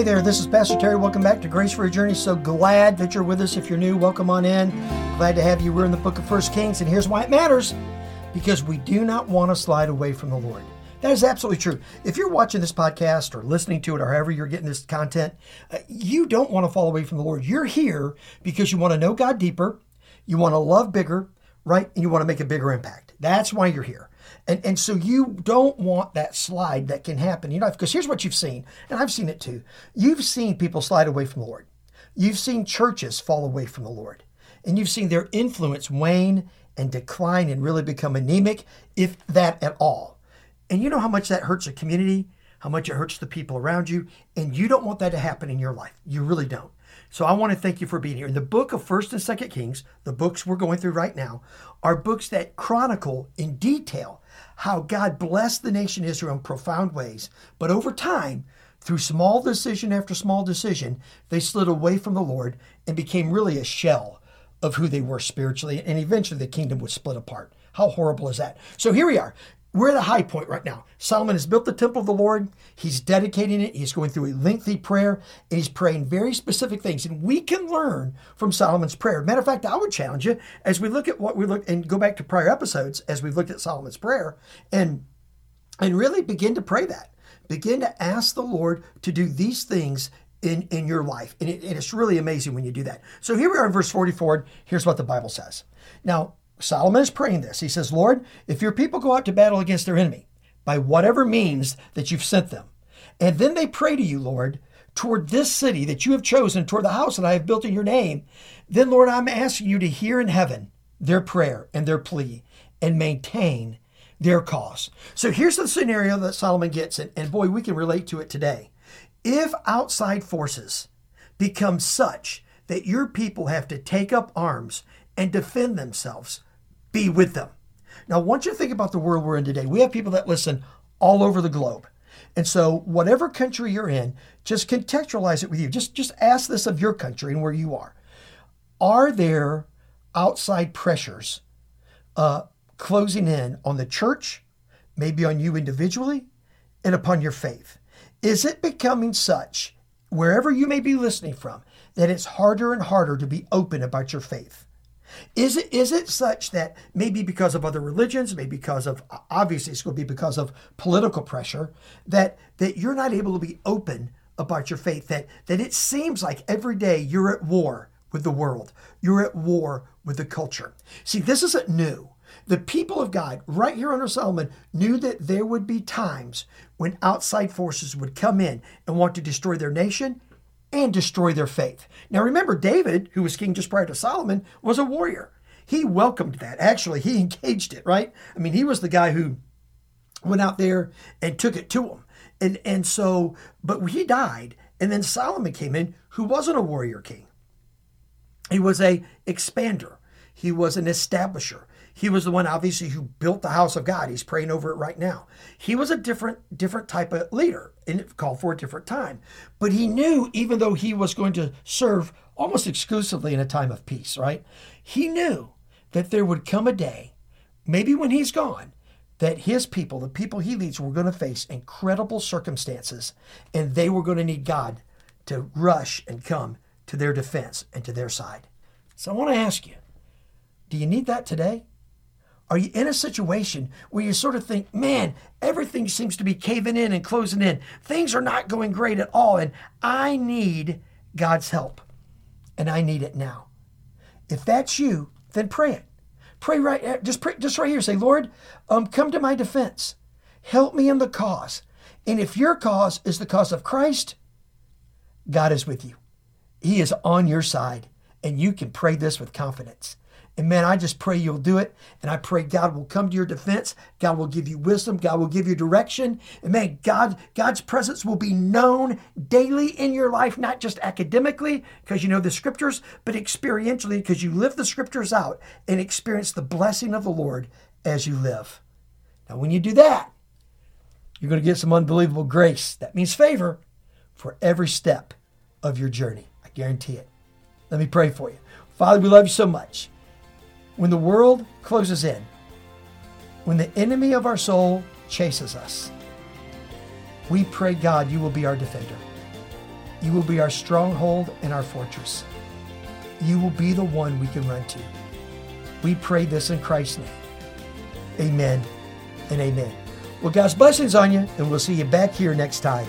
Hey there, this is Pastor Terry. Welcome back to Grace for a Journey. So glad that you're with us. If you're new, welcome on in. Glad to have you. We're in the book of First Kings, and here's why it matters because we do not want to slide away from the Lord. That is absolutely true. If you're watching this podcast or listening to it or however you're getting this content, uh, you don't want to fall away from the Lord. You're here because you want to know God deeper, you want to love bigger, right? And you want to make a bigger impact. That's why you're here. And, and so you don't want that slide that can happen, you know, because here's what you've seen, and I've seen it too. You've seen people slide away from the Lord. You've seen churches fall away from the Lord. And you've seen their influence wane and decline and really become anemic, if that at all. And you know how much that hurts a community, how much it hurts the people around you, and you don't want that to happen in your life. You really don't. So I want to thank you for being here. In the book of 1st and 2nd Kings, the books we're going through right now, are books that chronicle in detail how God blessed the nation of Israel in profound ways. But over time, through small decision after small decision, they slid away from the Lord and became really a shell of who they were spiritually. And eventually the kingdom would split apart. How horrible is that? So here we are. We're at a high point right now. Solomon has built the temple of the Lord. He's dedicating it. He's going through a lengthy prayer and he's praying very specific things. And we can learn from Solomon's prayer. Matter of fact, I would challenge you as we look at what we look and go back to prior episodes as we've looked at Solomon's prayer and and really begin to pray that. Begin to ask the Lord to do these things in, in your life. And, it, and it's really amazing when you do that. So here we are in verse 44. Here's what the Bible says. Now, Solomon is praying this. He says, Lord, if your people go out to battle against their enemy by whatever means that you've sent them, and then they pray to you, Lord, toward this city that you have chosen, toward the house that I have built in your name, then, Lord, I'm asking you to hear in heaven their prayer and their plea and maintain their cause. So here's the scenario that Solomon gets, and, and boy, we can relate to it today. If outside forces become such that your people have to take up arms and defend themselves, be with them. Now, want you think about the world we're in today. We have people that listen all over the globe. And so, whatever country you're in, just contextualize it with you. Just, just ask this of your country and where you are. Are there outside pressures uh, closing in on the church, maybe on you individually, and upon your faith? Is it becoming such, wherever you may be listening from, that it's harder and harder to be open about your faith? Is it is it such that maybe because of other religions, maybe because of obviously it's going to be because of political pressure that that you're not able to be open about your faith that that it seems like every day you're at war with the world. You're at war with the culture. See, this isn't new. The people of God, right here under Solomon, knew that there would be times when outside forces would come in and want to destroy their nation and destroy their faith. Now remember, David, who was king just prior to Solomon, was a warrior. He welcomed that. Actually, he engaged it, right? I mean, he was the guy who went out there and took it to him. And and so, but he died, and then Solomon came in, who wasn't a warrior king. He was a expander. He was an establisher. He was the one, obviously, who built the house of God. He's praying over it right now. He was a different, different type of leader, and it called for a different time. But he knew, even though he was going to serve almost exclusively in a time of peace, right? He knew that there would come a day, maybe when he's gone, that his people, the people he leads, were going to face incredible circumstances, and they were going to need God to rush and come to their defense and to their side. So I want to ask you, do you need that today? Are you in a situation where you sort of think, man, everything seems to be caving in and closing in? Things are not going great at all, and I need God's help, and I need it now. If that's you, then pray it. Pray right, uh, just pray, just right here. Say, Lord, um, come to my defense. Help me in the cause. And if your cause is the cause of Christ, God is with you. He is on your side, and you can pray this with confidence. And man, I just pray you'll do it. And I pray God will come to your defense. God will give you wisdom. God will give you direction. And man, God, God's presence will be known daily in your life, not just academically because you know the scriptures, but experientially because you live the scriptures out and experience the blessing of the Lord as you live. Now, when you do that, you're going to get some unbelievable grace. That means favor for every step of your journey. I guarantee it. Let me pray for you. Father, we love you so much. When the world closes in, when the enemy of our soul chases us, we pray, God, you will be our defender. You will be our stronghold and our fortress. You will be the one we can run to. We pray this in Christ's name. Amen and amen. Well, God's blessings on you, and we'll see you back here next time.